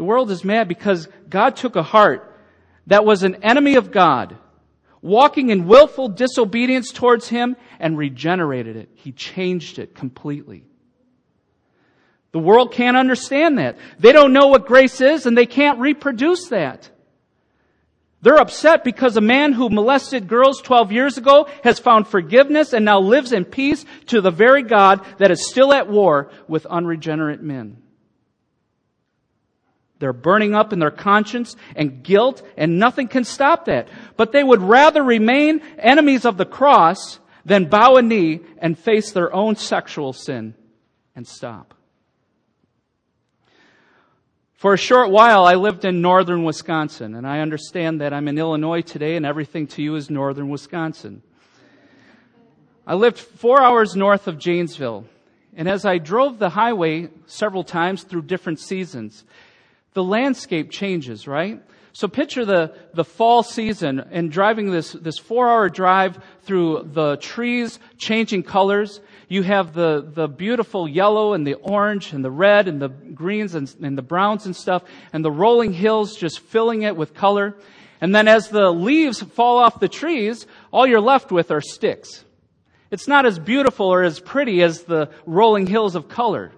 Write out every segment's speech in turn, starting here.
The world is mad because God took a heart that was an enemy of God, walking in willful disobedience towards Him, and regenerated it. He changed it completely. The world can't understand that. They don't know what grace is and they can't reproduce that. They're upset because a man who molested girls 12 years ago has found forgiveness and now lives in peace to the very God that is still at war with unregenerate men. They're burning up in their conscience and guilt and nothing can stop that. But they would rather remain enemies of the cross than bow a knee and face their own sexual sin and stop. For a short while, I lived in northern Wisconsin, and I understand that I'm in Illinois today and everything to you is northern Wisconsin. I lived four hours north of Janesville, and as I drove the highway several times through different seasons, the landscape changes, right? So picture the, the fall season and driving this, this four hour drive through the trees changing colors you have the, the beautiful yellow and the orange and the red and the greens and, and the browns and stuff and the rolling hills just filling it with color. And then as the leaves fall off the trees, all you're left with are sticks. It's not as beautiful or as pretty as the rolling hills of color.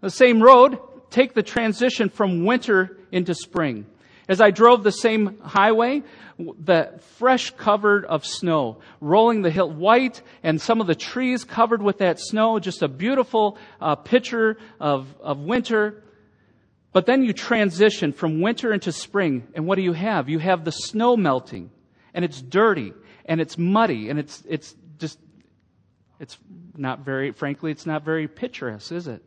The same road, take the transition from winter into spring. As I drove the same highway, the fresh covered of snow, rolling the hill, white, and some of the trees covered with that snow, just a beautiful uh, picture of, of winter. But then you transition from winter into spring, and what do you have? You have the snow melting, and it's dirty, and it's muddy, and it's, it's just, it's not very, frankly, it's not very picturesque, is it?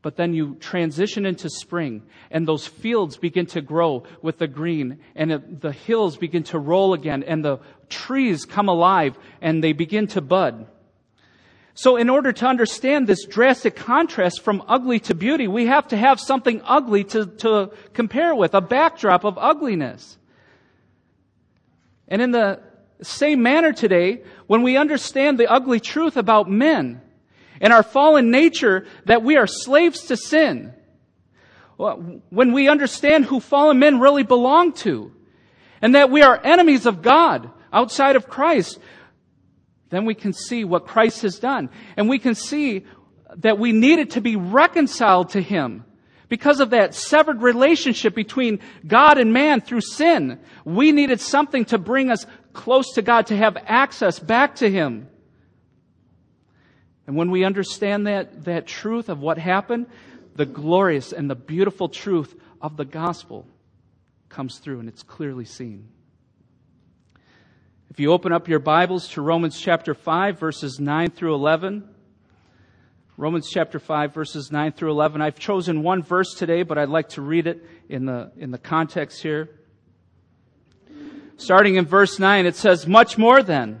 But then you transition into spring and those fields begin to grow with the green and the hills begin to roll again and the trees come alive and they begin to bud. So in order to understand this drastic contrast from ugly to beauty, we have to have something ugly to, to compare with, a backdrop of ugliness. And in the same manner today, when we understand the ugly truth about men, in our fallen nature that we are slaves to sin. When we understand who fallen men really belong to and that we are enemies of God outside of Christ, then we can see what Christ has done. And we can see that we needed to be reconciled to Him. Because of that severed relationship between God and man through sin, we needed something to bring us close to God, to have access back to Him. And when we understand that, that truth of what happened, the glorious and the beautiful truth of the gospel comes through and it's clearly seen. If you open up your Bibles to Romans chapter 5, verses 9 through 11, Romans chapter 5, verses 9 through 11. I've chosen one verse today, but I'd like to read it in the, in the context here. Starting in verse 9, it says, Much more then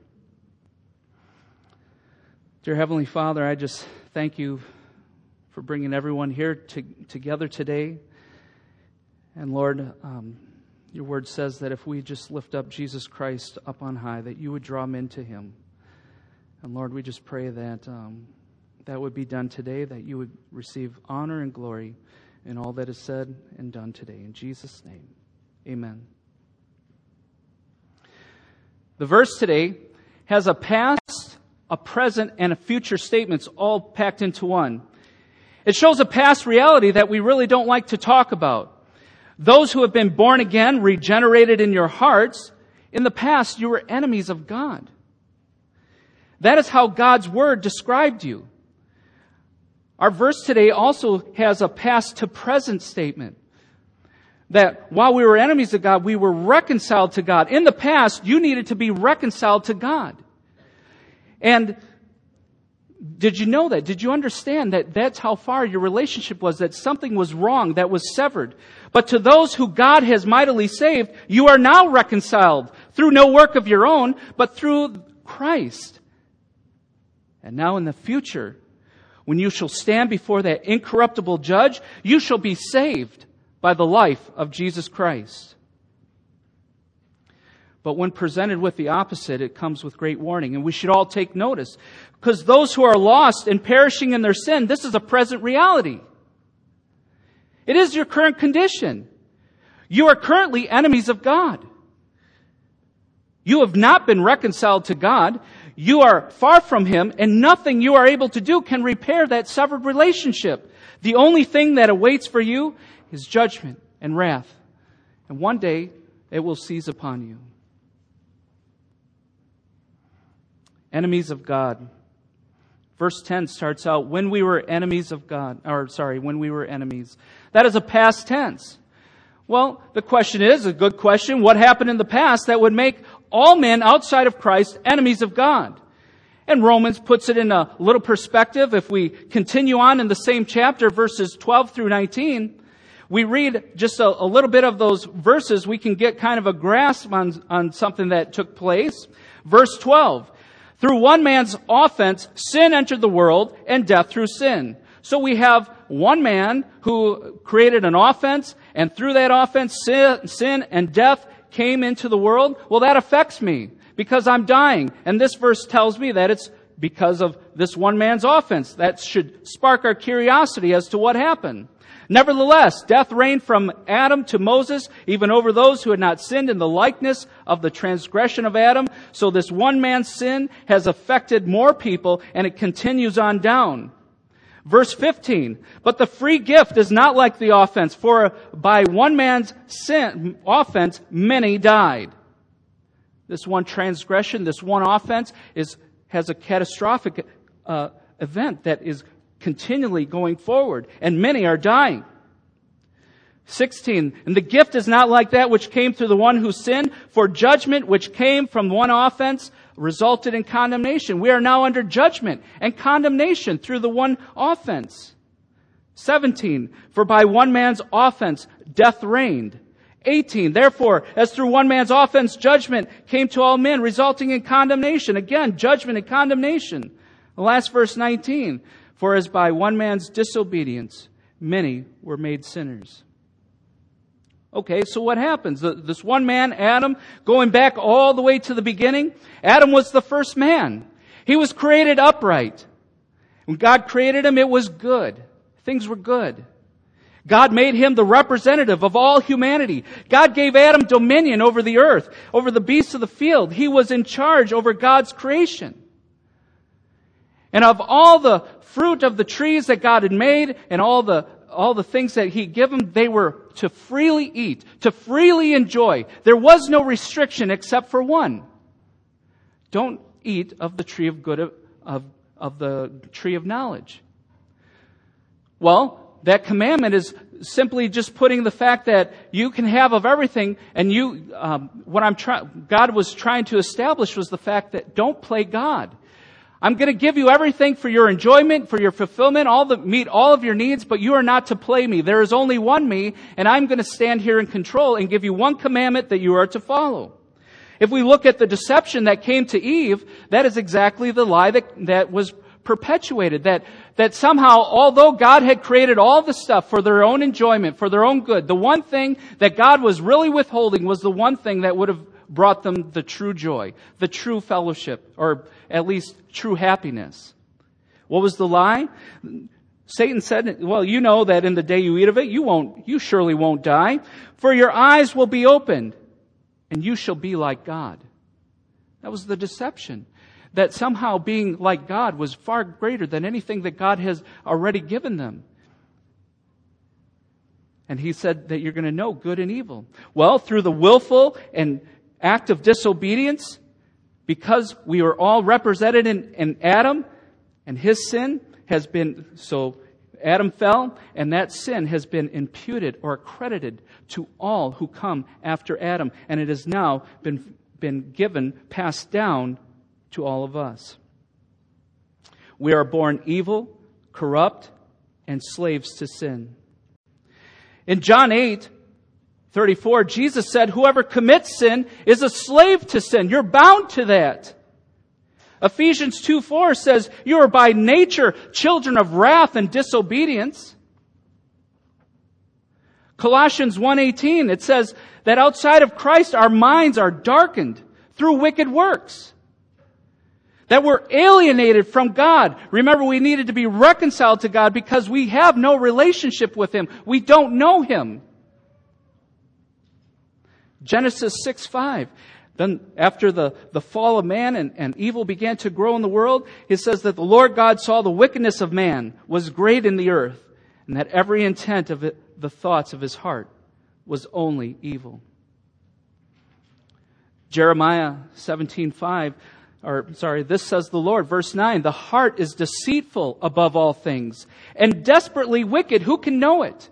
Dear Heavenly Father, I just thank you for bringing everyone here to, together today. And Lord, um, your word says that if we just lift up Jesus Christ up on high, that you would draw men to him. And Lord, we just pray that um, that would be done today, that you would receive honor and glory in all that is said and done today. In Jesus' name, amen. The verse today has a past a present, and a future statements all packed into one. It shows a past reality that we really don't like to talk about. Those who have been born again, regenerated in your hearts, in the past you were enemies of God. That is how God's Word described you. Our verse today also has a past to present statement. That while we were enemies of God, we were reconciled to God. In the past, you needed to be reconciled to God. And Did you know that? Did you understand that that's how far your relationship was, that something was wrong, that was severed? But to those who God has mightily saved, you are now reconciled through no work of your own, but through Christ. And now in the future, when you shall stand before that incorruptible judge, you shall be saved by the life of Jesus Christ. But when presented with the opposite, it comes with great warning. And we should all take notice. Because those who are lost and perishing in their sin, this is a present reality. It is your current condition. You are currently enemies of God. You have not been reconciled to God. You are far from Him, and nothing you are able to do can repair that severed relationship. The only thing that awaits for you is judgment and wrath. And one day, it will seize upon you. Enemies of God. Verse 10 starts out, when we were enemies of God, or sorry, when we were enemies. That is a past tense. Well, the question is, a good question, what happened in the past that would make all men outside of Christ enemies of God? And Romans puts it in a little perspective. If we continue on in the same chapter, verses 12 through 19, we read just a, a little bit of those verses, we can get kind of a grasp on, on something that took place. Verse 12, through one man's offense, sin entered the world and death through sin. So we have one man who created an offense and through that offense, sin, sin and death came into the world. Well, that affects me because I'm dying. And this verse tells me that it's because of this one man's offense. That should spark our curiosity as to what happened. Nevertheless, death reigned from Adam to Moses, even over those who had not sinned in the likeness of the transgression of Adam. So this one man's sin has affected more people and it continues on down. Verse 15, but the free gift is not like the offense, for by one man's sin, offense, many died. This one transgression, this one offense is, has a catastrophic uh, event that is continually going forward, and many are dying. 16. And the gift is not like that which came through the one who sinned, for judgment which came from one offense resulted in condemnation. We are now under judgment and condemnation through the one offense. 17. For by one man's offense death reigned. 18. Therefore, as through one man's offense judgment came to all men, resulting in condemnation. Again, judgment and condemnation. The last verse 19. For as by one man's disobedience, many were made sinners. Okay, so what happens? This one man, Adam, going back all the way to the beginning, Adam was the first man. He was created upright. When God created him, it was good. Things were good. God made him the representative of all humanity. God gave Adam dominion over the earth, over the beasts of the field. He was in charge over God's creation. And of all the fruit of the trees that God had made and all the, all the things that He'd given, they were to freely eat, to freely enjoy. There was no restriction except for one. Don't eat of the tree of good, of, of, of the tree of knowledge. Well, that commandment is simply just putting the fact that you can have of everything and you, um, what I'm trying, God was trying to establish was the fact that don't play God. I'm going to give you everything for your enjoyment, for your fulfillment, all the, meet all of your needs, but you are not to play me. There is only one me, and I'm going to stand here in control and give you one commandment that you are to follow. If we look at the deception that came to Eve, that is exactly the lie that, that was perpetuated. That, that somehow, although God had created all the stuff for their own enjoyment, for their own good, the one thing that God was really withholding was the one thing that would have brought them the true joy, the true fellowship, or at least true happiness. What was the lie? Satan said, well, you know that in the day you eat of it, you won't, you surely won't die, for your eyes will be opened, and you shall be like God. That was the deception. That somehow being like God was far greater than anything that God has already given them. And he said that you're going to know good and evil. Well, through the willful and act of disobedience, because we are all represented in, in Adam, and his sin has been, so Adam fell, and that sin has been imputed or accredited to all who come after Adam, and it has now been, been given, passed down to all of us. We are born evil, corrupt, and slaves to sin. In John 8, 34, Jesus said, whoever commits sin is a slave to sin. You're bound to that. Ephesians 2 4 says, You are by nature children of wrath and disobedience. Colossians 1:18 it says that outside of Christ our minds are darkened through wicked works. That we're alienated from God. Remember we needed to be reconciled to God because we have no relationship with him. We don't know him. Genesis 6 5. Then after the, the fall of man and, and evil began to grow in the world, it says that the Lord God saw the wickedness of man was great in the earth, and that every intent of it, the thoughts of his heart was only evil. Jeremiah 17:5 or sorry, this says the Lord, verse 9, the heart is deceitful above all things and desperately wicked. Who can know it?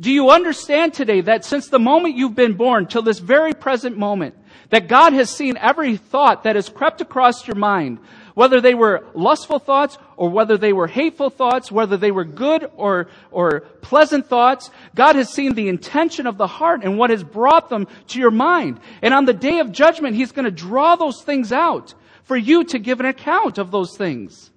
Do you understand today that since the moment you've been born till this very present moment, that God has seen every thought that has crept across your mind, whether they were lustful thoughts or whether they were hateful thoughts, whether they were good or, or pleasant thoughts. God has seen the intention of the heart and what has brought them to your mind. And on the day of judgment, He's going to draw those things out for you to give an account of those things.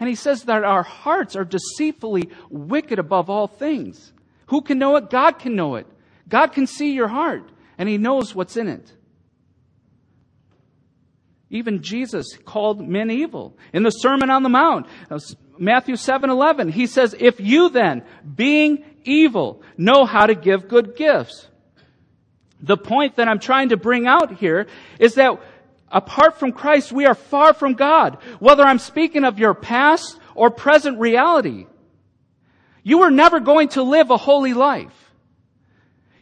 And He says that our hearts are deceitfully wicked above all things. Who can know it? God can know it. God can see your heart and He knows what's in it. Even Jesus called men evil. In the Sermon on the Mount, uh, Matthew 7 11, he says, If you then, being evil, know how to give good gifts. The point that I'm trying to bring out here is that apart from Christ, we are far from God. Whether I'm speaking of your past or present reality, you were never going to live a holy life.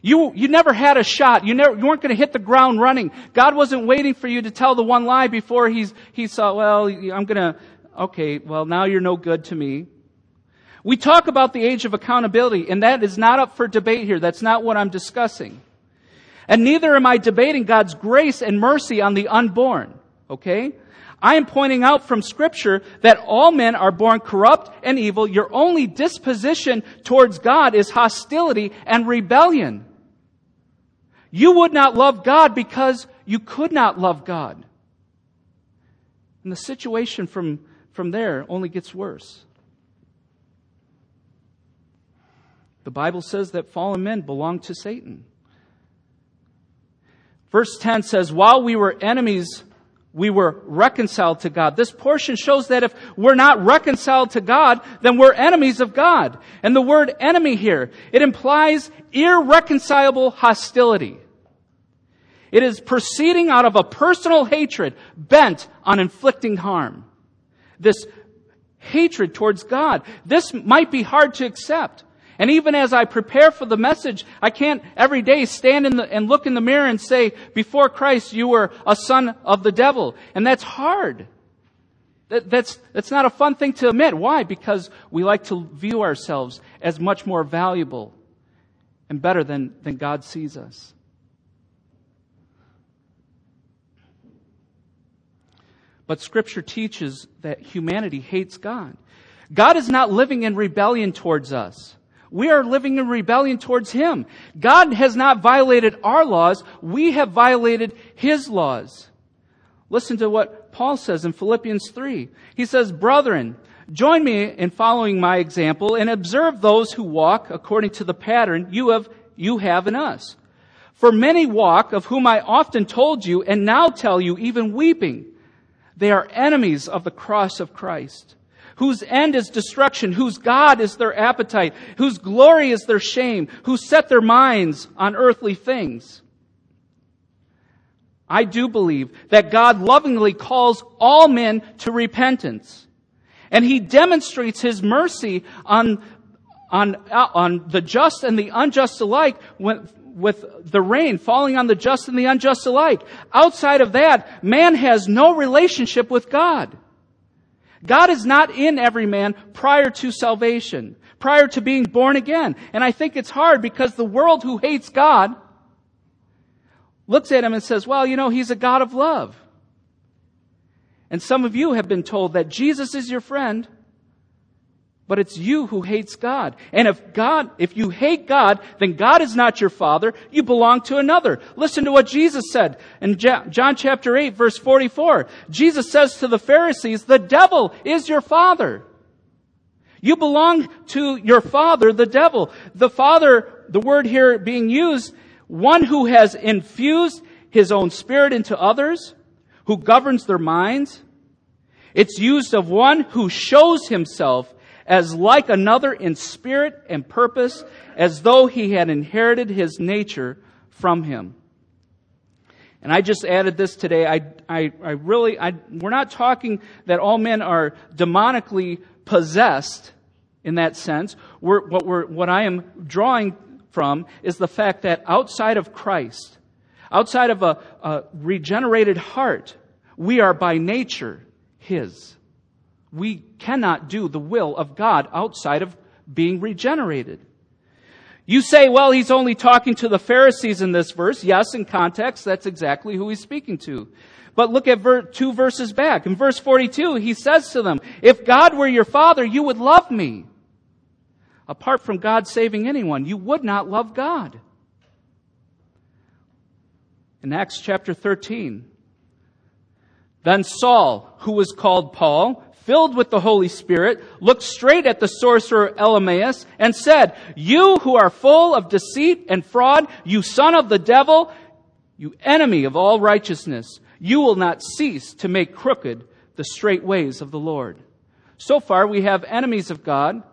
You, you never had a shot. You, never, you weren't going to hit the ground running. God wasn't waiting for you to tell the one lie before he's, he saw, well, I'm going to, okay, well, now you're no good to me. We talk about the age of accountability, and that is not up for debate here. That's not what I'm discussing. And neither am I debating God's grace and mercy on the unborn. Okay? I am pointing out from scripture that all men are born corrupt and evil. Your only disposition towards God is hostility and rebellion. You would not love God because you could not love God. And the situation from, from there only gets worse. The Bible says that fallen men belong to Satan. Verse 10 says, While we were enemies, we were reconciled to God. This portion shows that if we're not reconciled to God, then we're enemies of God. And the word enemy here, it implies irreconcilable hostility. It is proceeding out of a personal hatred bent on inflicting harm. This hatred towards God. This might be hard to accept. And even as I prepare for the message, I can't every day stand in the, and look in the mirror and say, before Christ, you were a son of the devil. And that's hard. That, that's, that's not a fun thing to admit. Why? Because we like to view ourselves as much more valuable and better than, than God sees us. But scripture teaches that humanity hates God. God is not living in rebellion towards us. We are living in rebellion towards Him. God has not violated our laws. We have violated His laws. Listen to what Paul says in Philippians 3. He says, Brethren, join me in following my example and observe those who walk according to the pattern you have, you have in us. For many walk, of whom I often told you and now tell you, even weeping, they are enemies of the cross of Christ, whose end is destruction, whose God is their appetite, whose glory is their shame, who set their minds on earthly things. I do believe that God lovingly calls all men to repentance. And he demonstrates his mercy on, on, uh, on the just and the unjust alike when, with the rain falling on the just and the unjust alike. Outside of that, man has no relationship with God. God is not in every man prior to salvation, prior to being born again. And I think it's hard because the world who hates God looks at him and says, well, you know, he's a God of love. And some of you have been told that Jesus is your friend, but it's you who hates God. And if God, if you hate God, then God is not your father. You belong to another. Listen to what Jesus said in John chapter 8 verse 44. Jesus says to the Pharisees, the devil is your father. You belong to your father, the devil. The father, the word here being used, one who has infused his own spirit into others, who governs their minds. It's used of one who shows himself as like another in spirit and purpose, as though he had inherited his nature from him. And I just added this today. I, I, I really, I, we're not talking that all men are demonically possessed in that sense. We're, what, we're, what I am drawing from is the fact that outside of Christ, outside of a, a regenerated heart, we are by nature His. We cannot do the will of God outside of being regenerated. You say, well, he's only talking to the Pharisees in this verse. Yes, in context, that's exactly who he's speaking to. But look at ver- two verses back. In verse 42, he says to them, if God were your father, you would love me. Apart from God saving anyone, you would not love God. In Acts chapter 13, then Saul, who was called Paul, filled with the Holy Spirit, looked straight at the sorcerer Elymas and said, You who are full of deceit and fraud, you son of the devil, you enemy of all righteousness, you will not cease to make crooked the straight ways of the Lord. So far, we have enemies of God,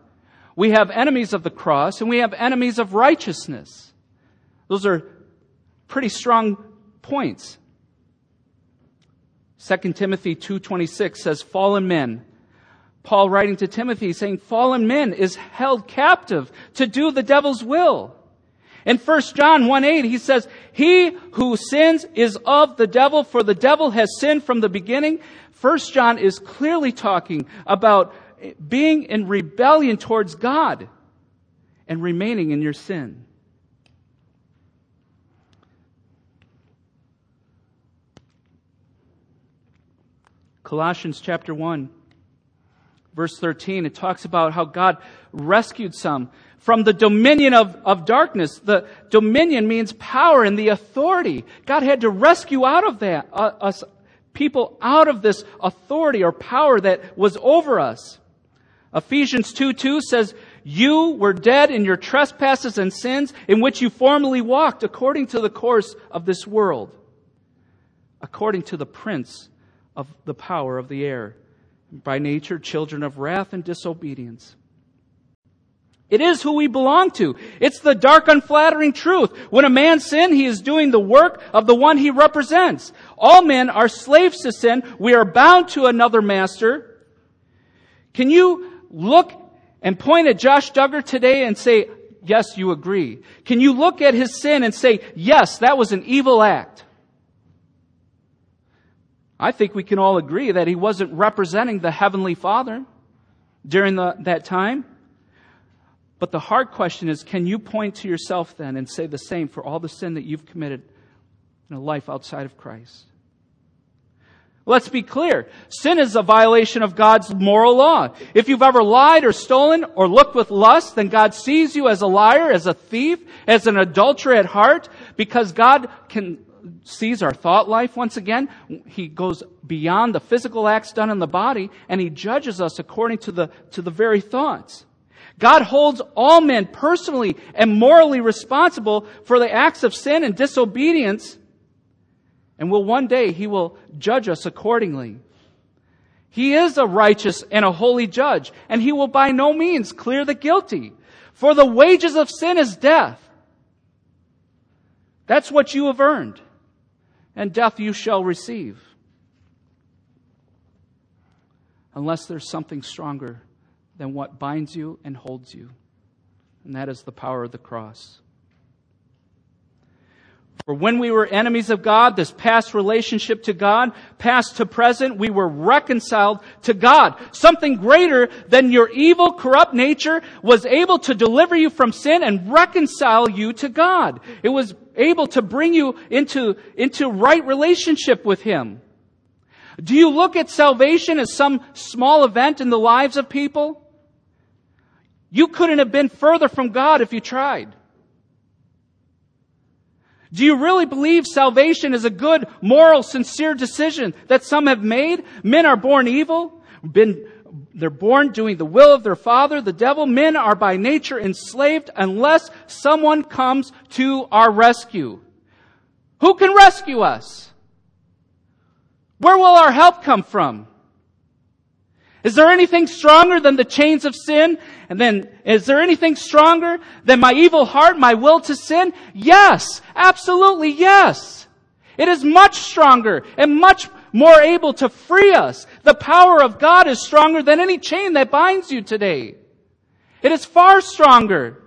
we have enemies of the cross, and we have enemies of righteousness. Those are pretty strong points. 2 Timothy 2.26 says, fallen men. Paul writing to Timothy saying, fallen men is held captive to do the devil's will. In 1 John 1.8 he says, he who sins is of the devil, for the devil has sinned from the beginning. 1 John is clearly talking about being in rebellion towards God and remaining in your sin. Colossians chapter 1, verse 13, it talks about how God rescued some from the dominion of, of darkness. The dominion means power and the authority. God had to rescue out of that, uh, us people out of this authority or power that was over us. Ephesians 2 2 says, You were dead in your trespasses and sins in which you formerly walked according to the course of this world, according to the prince of the power of the air, by nature children of wrath and disobedience. It is who we belong to. It's the dark, unflattering truth. When a man sin, he is doing the work of the one he represents. All men are slaves to sin. We are bound to another master. Can you look and point at Josh Duggar today and say, yes, you agree? Can you look at his sin and say, yes, that was an evil act? I think we can all agree that he wasn't representing the Heavenly Father during the, that time. But the hard question is, can you point to yourself then and say the same for all the sin that you've committed in a life outside of Christ? Let's be clear. Sin is a violation of God's moral law. If you've ever lied or stolen or looked with lust, then God sees you as a liar, as a thief, as an adulterer at heart, because God can sees our thought life once again. He goes beyond the physical acts done in the body, and He judges us according to the, to the very thoughts. God holds all men personally and morally responsible for the acts of sin and disobedience and will one day he will judge us accordingly. He is a righteous and a holy judge, and he will by no means clear the guilty. For the wages of sin is death. That's what you have earned, and death you shall receive. Unless there's something stronger than what binds you and holds you, and that is the power of the cross. For when we were enemies of God, this past relationship to God, past to present, we were reconciled to God. Something greater than your evil, corrupt nature was able to deliver you from sin and reconcile you to God. It was able to bring you into, into right relationship with Him. Do you look at salvation as some small event in the lives of people? You couldn't have been further from God if you tried. Do you really believe salvation is a good, moral, sincere decision that some have made? Men are born evil, been, they're born doing the will of their father, the devil. Men are by nature enslaved unless someone comes to our rescue. Who can rescue us? Where will our help come from? Is there anything stronger than the chains of sin? And then, is there anything stronger than my evil heart, my will to sin? Yes, absolutely yes. It is much stronger and much more able to free us. The power of God is stronger than any chain that binds you today. It is far stronger.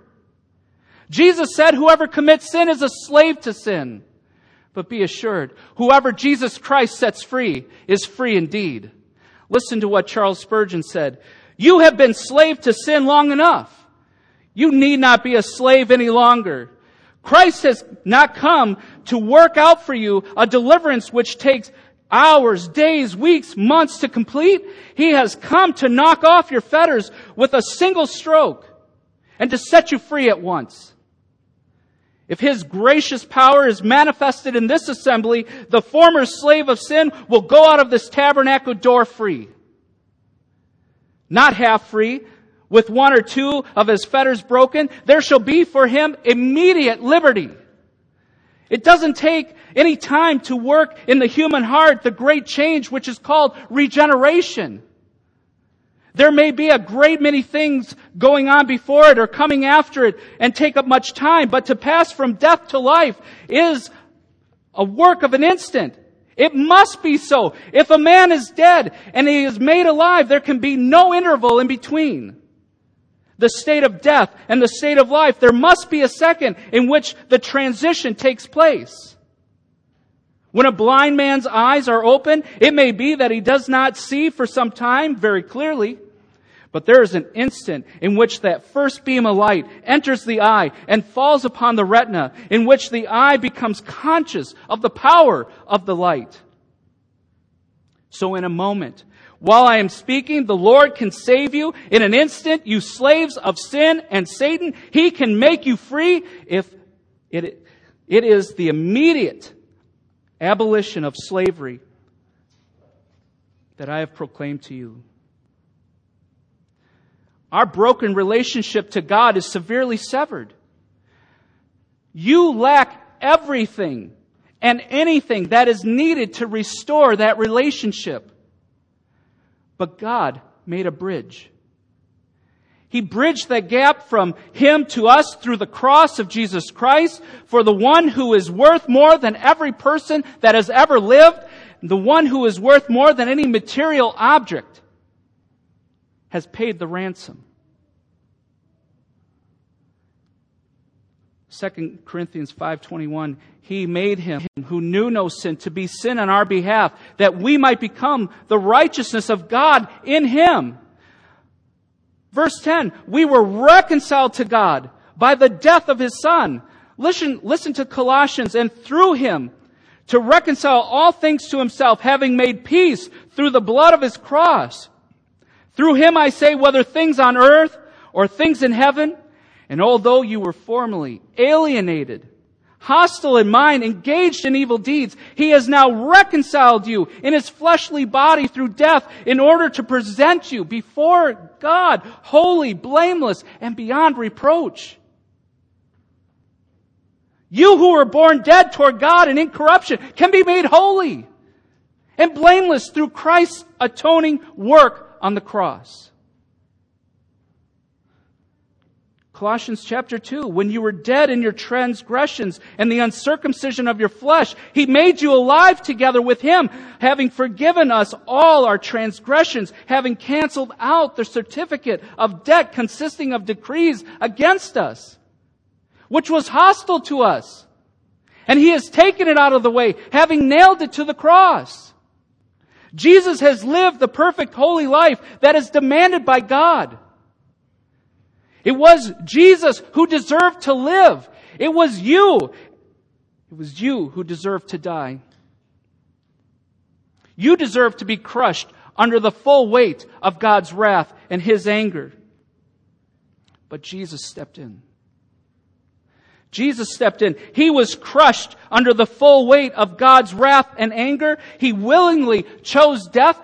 Jesus said, whoever commits sin is a slave to sin. But be assured, whoever Jesus Christ sets free is free indeed. Listen to what Charles Spurgeon said. You have been slave to sin long enough. You need not be a slave any longer. Christ has not come to work out for you a deliverance which takes hours, days, weeks, months to complete. He has come to knock off your fetters with a single stroke and to set you free at once. If his gracious power is manifested in this assembly, the former slave of sin will go out of this tabernacle door free. Not half free, with one or two of his fetters broken. There shall be for him immediate liberty. It doesn't take any time to work in the human heart the great change which is called regeneration. There may be a great many things going on before it or coming after it and take up much time, but to pass from death to life is a work of an instant. It must be so. If a man is dead and he is made alive, there can be no interval in between. The state of death and the state of life, there must be a second in which the transition takes place. When a blind man's eyes are open, it may be that he does not see for some time very clearly. But there is an instant in which that first beam of light enters the eye and falls upon the retina, in which the eye becomes conscious of the power of the light. So in a moment, while I am speaking, the Lord can save you in an instant, you slaves of sin and Satan. He can make you free if it, it is the immediate abolition of slavery that I have proclaimed to you. Our broken relationship to God is severely severed. You lack everything and anything that is needed to restore that relationship. But God made a bridge. He bridged that gap from Him to us through the cross of Jesus Christ for the one who is worth more than every person that has ever lived, the one who is worth more than any material object has paid the ransom. 2 Corinthians 5:21 He made him who knew no sin to be sin on our behalf that we might become the righteousness of God in him. Verse 10, we were reconciled to God by the death of his son. Listen, listen to Colossians, and through him to reconcile all things to himself, having made peace through the blood of his cross. Through him I say, whether things on earth or things in heaven, and although you were formerly alienated, hostile in mind, engaged in evil deeds, he has now reconciled you in his fleshly body through death in order to present you before God holy, blameless, and beyond reproach. You who were born dead toward God and in corruption can be made holy and blameless through Christ's atoning work on the cross. Colossians chapter 2, when you were dead in your transgressions and the uncircumcision of your flesh, He made you alive together with Him, having forgiven us all our transgressions, having canceled out the certificate of debt consisting of decrees against us, which was hostile to us. And He has taken it out of the way, having nailed it to the cross. Jesus has lived the perfect holy life that is demanded by God. It was Jesus who deserved to live. It was you. It was you who deserved to die. You deserve to be crushed under the full weight of God's wrath and His anger. But Jesus stepped in. Jesus stepped in. He was crushed under the full weight of God's wrath and anger. He willingly chose death.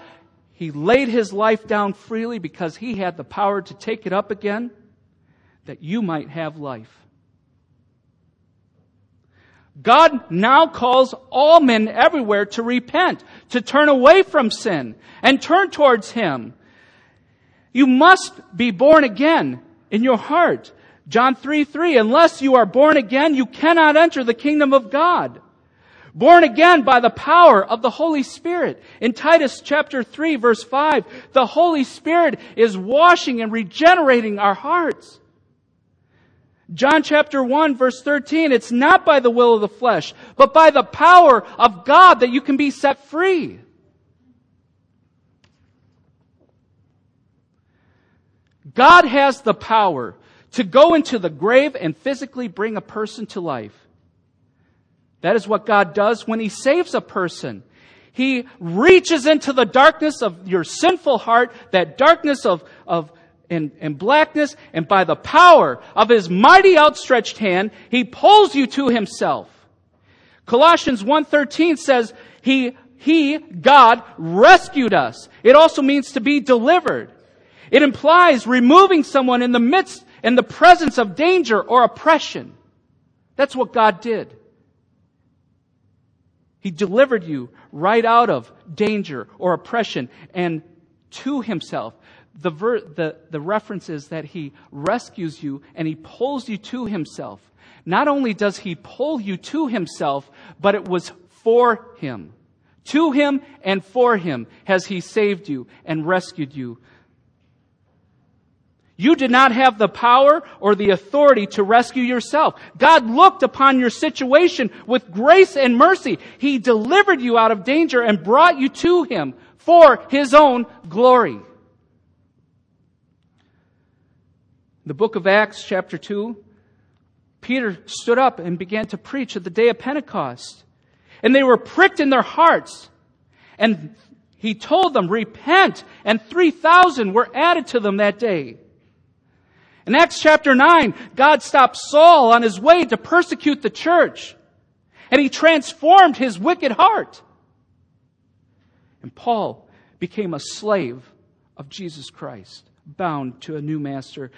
He laid his life down freely because he had the power to take it up again that you might have life. God now calls all men everywhere to repent, to turn away from sin and turn towards Him. You must be born again in your heart. John 3, 3, unless you are born again, you cannot enter the kingdom of God. Born again by the power of the Holy Spirit. In Titus chapter 3 verse 5, the Holy Spirit is washing and regenerating our hearts. John chapter 1 verse 13, it's not by the will of the flesh, but by the power of God that you can be set free. God has the power to go into the grave and physically bring a person to life. That is what God does when He saves a person. He reaches into the darkness of your sinful heart, that darkness of, of and, and blackness, and by the power of His mighty outstretched hand, He pulls you to Himself. Colossians 1.13 says, He, He, God, rescued us. It also means to be delivered. It implies removing someone in the midst in the presence of danger or oppression. That's what God did. He delivered you right out of danger or oppression and to himself. The, ver- the, the reference is that he rescues you and he pulls you to himself. Not only does he pull you to himself, but it was for him. To him and for him has he saved you and rescued you you did not have the power or the authority to rescue yourself. God looked upon your situation with grace and mercy. He delivered you out of danger and brought you to Him for His own glory. The book of Acts, chapter 2, Peter stood up and began to preach at the day of Pentecost. And they were pricked in their hearts. And he told them, repent. And 3,000 were added to them that day. In Acts chapter 9, God stopped Saul on his way to persecute the church. And he transformed his wicked heart. And Paul became a slave of Jesus Christ, bound to a new master.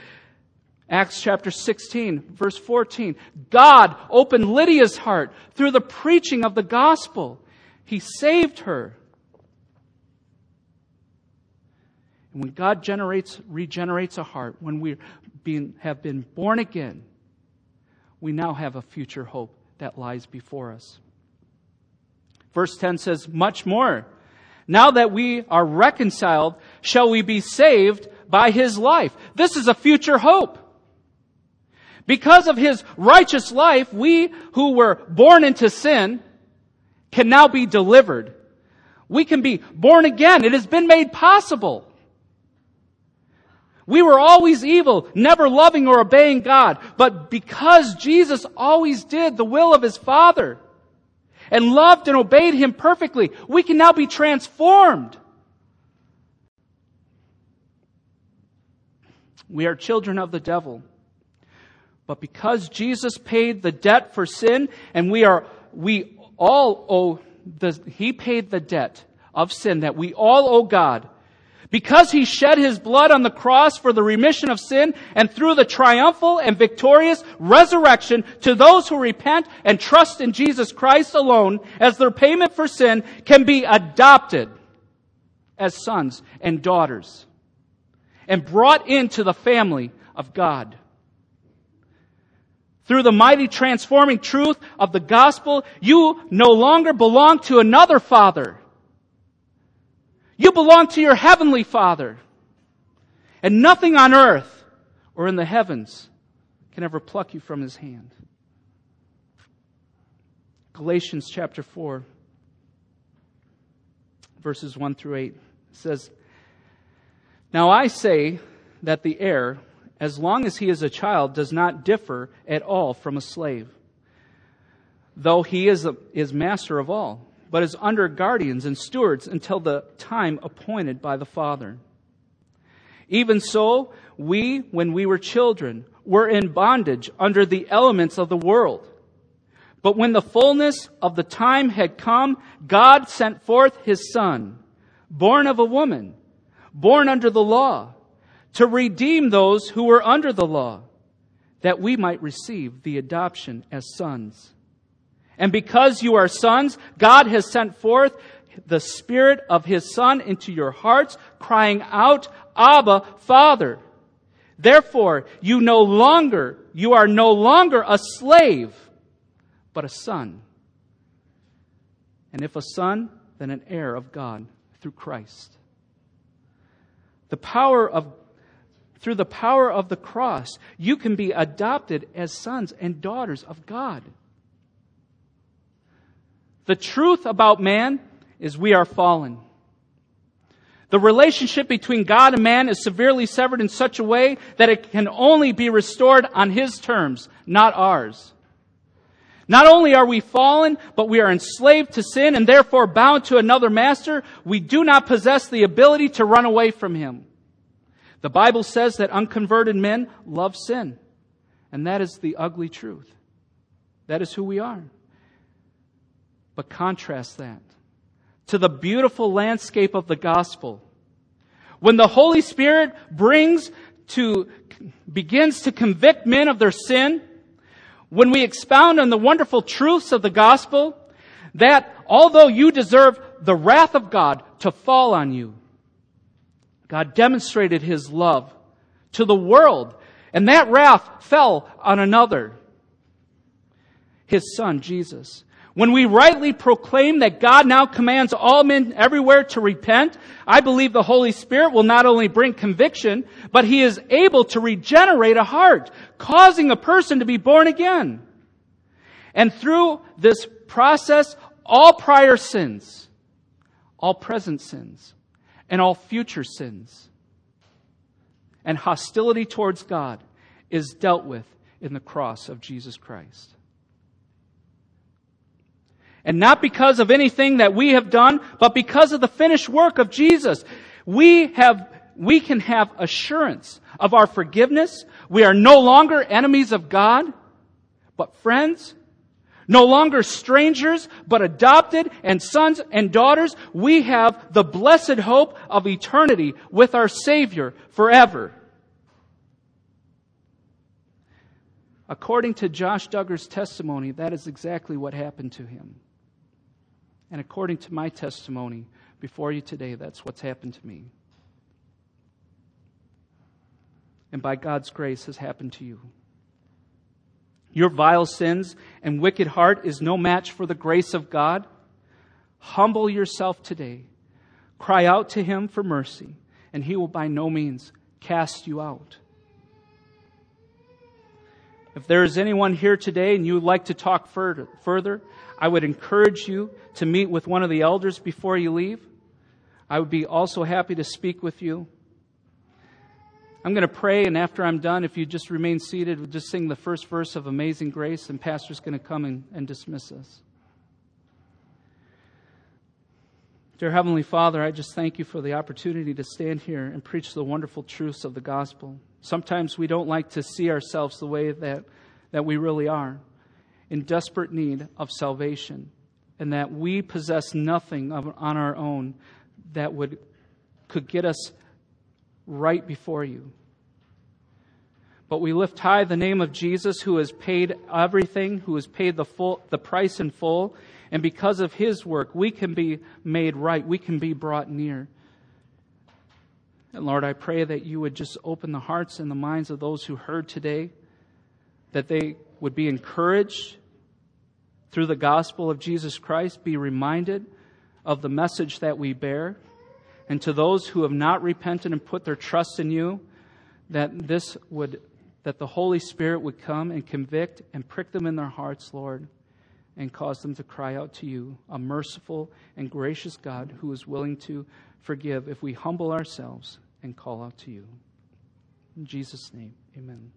Acts chapter 16, verse 14. God opened Lydia's heart through the preaching of the gospel. He saved her. And when God generates, regenerates a heart, when we been, have been born again, we now have a future hope that lies before us. Verse 10 says, much more. Now that we are reconciled, shall we be saved by his life? This is a future hope. Because of his righteous life, we who were born into sin can now be delivered. We can be born again. It has been made possible. We were always evil, never loving or obeying God. But because Jesus always did the will of His Father and loved and obeyed Him perfectly, we can now be transformed. We are children of the devil. But because Jesus paid the debt for sin and we are, we all owe the, He paid the debt of sin that we all owe God. Because he shed his blood on the cross for the remission of sin and through the triumphal and victorious resurrection to those who repent and trust in Jesus Christ alone as their payment for sin can be adopted as sons and daughters and brought into the family of God. Through the mighty transforming truth of the gospel, you no longer belong to another father. You belong to your heavenly Father. And nothing on earth or in the heavens can ever pluck you from his hand. Galatians chapter 4, verses 1 through 8 says, Now I say that the heir, as long as he is a child, does not differ at all from a slave, though he is, a, is master of all but is under guardians and stewards until the time appointed by the Father. Even so, we, when we were children, were in bondage under the elements of the world. But when the fullness of the time had come, God sent forth his Son, born of a woman, born under the law, to redeem those who were under the law, that we might receive the adoption as sons. And because you are sons, God has sent forth the Spirit of His Son into your hearts, crying out, Abba, Father. Therefore, you no longer, you are no longer a slave, but a son. And if a son, then an heir of God through Christ. The power of through the power of the cross, you can be adopted as sons and daughters of God. The truth about man is we are fallen. The relationship between God and man is severely severed in such a way that it can only be restored on His terms, not ours. Not only are we fallen, but we are enslaved to sin and therefore bound to another master. We do not possess the ability to run away from Him. The Bible says that unconverted men love sin. And that is the ugly truth. That is who we are. But contrast that to the beautiful landscape of the gospel. When the Holy Spirit brings to, begins to convict men of their sin, when we expound on the wonderful truths of the gospel, that although you deserve the wrath of God to fall on you, God demonstrated His love to the world, and that wrath fell on another, His Son, Jesus. When we rightly proclaim that God now commands all men everywhere to repent, I believe the Holy Spirit will not only bring conviction, but He is able to regenerate a heart, causing a person to be born again. And through this process, all prior sins, all present sins, and all future sins, and hostility towards God is dealt with in the cross of Jesus Christ. And not because of anything that we have done, but because of the finished work of Jesus. We have, we can have assurance of our forgiveness. We are no longer enemies of God, but friends. No longer strangers, but adopted and sons and daughters. We have the blessed hope of eternity with our Savior forever. According to Josh Duggar's testimony, that is exactly what happened to him. And according to my testimony before you today, that's what's happened to me. And by God's grace has happened to you. Your vile sins and wicked heart is no match for the grace of God. Humble yourself today. Cry out to Him for mercy, and He will by no means cast you out. If there is anyone here today and you would like to talk further, further I would encourage you to meet with one of the elders before you leave. I would be also happy to speak with you. I'm going to pray, and after I'm done, if you just remain seated, we'll just sing the first verse of Amazing Grace, and Pastor's going to come and, and dismiss us. Dear Heavenly Father, I just thank you for the opportunity to stand here and preach the wonderful truths of the gospel. Sometimes we don't like to see ourselves the way that, that we really are in desperate need of salvation, and that we possess nothing of, on our own that would could get us right before you. But we lift high the name of Jesus who has paid everything, who has paid the full the price in full, and because of his work we can be made right, we can be brought near. And Lord, I pray that you would just open the hearts and the minds of those who heard today, that they would be encouraged, through the gospel of Jesus Christ, be reminded of the message that we bear. And to those who have not repented and put their trust in you, that this would, that the Holy Spirit would come and convict and prick them in their hearts, Lord, and cause them to cry out to you, a merciful and gracious God who is willing to forgive if we humble ourselves and call out to you. In Jesus' name, amen.